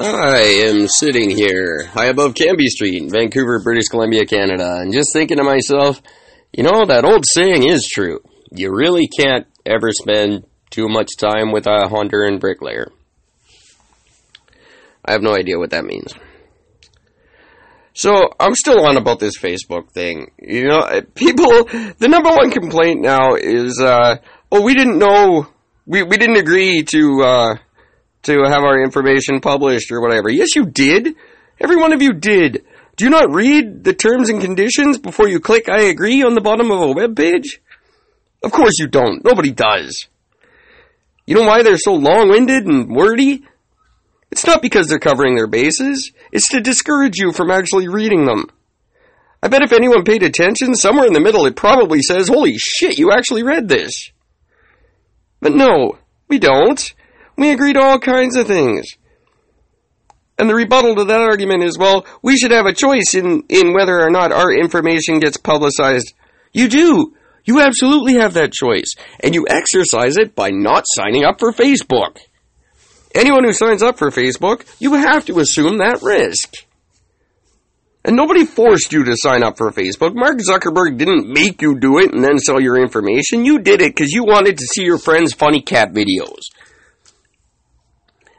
I am sitting here high above Cambie Street in Vancouver, British Columbia, Canada, and just thinking to myself, you know, that old saying is true. You really can't ever spend too much time with a hunter and bricklayer. I have no idea what that means. So I'm still on about this Facebook thing. You know, people. The number one complaint now is, uh, oh, we didn't know, we we didn't agree to uh, to have our information published or whatever. Yes, you did. Every one of you did. Do you not read the terms and conditions before you click I agree on the bottom of a web page? Of course you don't. Nobody does. You know why they're so long-winded and wordy? It's not because they're covering their bases. It's to discourage you from actually reading them. I bet if anyone paid attention, somewhere in the middle it probably says, holy shit, you actually read this. But no, we don't. We agree to all kinds of things. And the rebuttal to that argument is, well, we should have a choice in, in whether or not our information gets publicized. You do. You absolutely have that choice. And you exercise it by not signing up for Facebook. Anyone who signs up for Facebook, you have to assume that risk. And nobody forced you to sign up for Facebook. Mark Zuckerberg didn't make you do it and then sell your information. You did it because you wanted to see your friends' funny cat videos.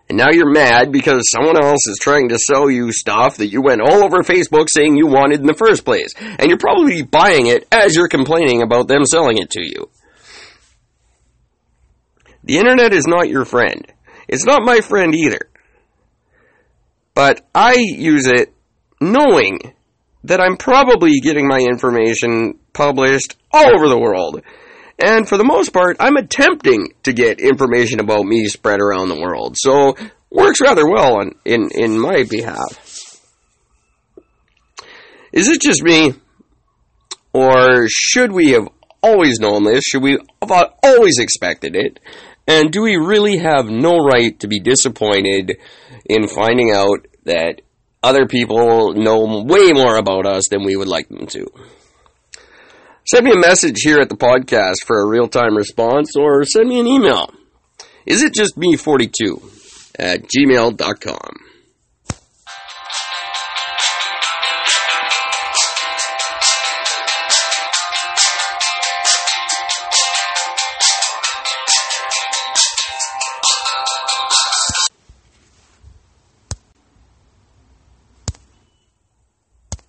And now you're mad because someone else is trying to sell you stuff that you went all over Facebook saying you wanted in the first place. And you're probably buying it as you're complaining about them selling it to you. The internet is not your friend. It's not my friend either. But I use it knowing that I'm probably getting my information published all over the world. And for the most part, I'm attempting to get information about me spread around the world. So, works rather well on, in, in my behalf. Is it just me? Or should we have always known this? Should we have always expected it? And do we really have no right to be disappointed in finding out that other people know way more about us than we would like them to? Send me a message here at the podcast for a real time response or send me an email. Is it just me 42 at gmail.com?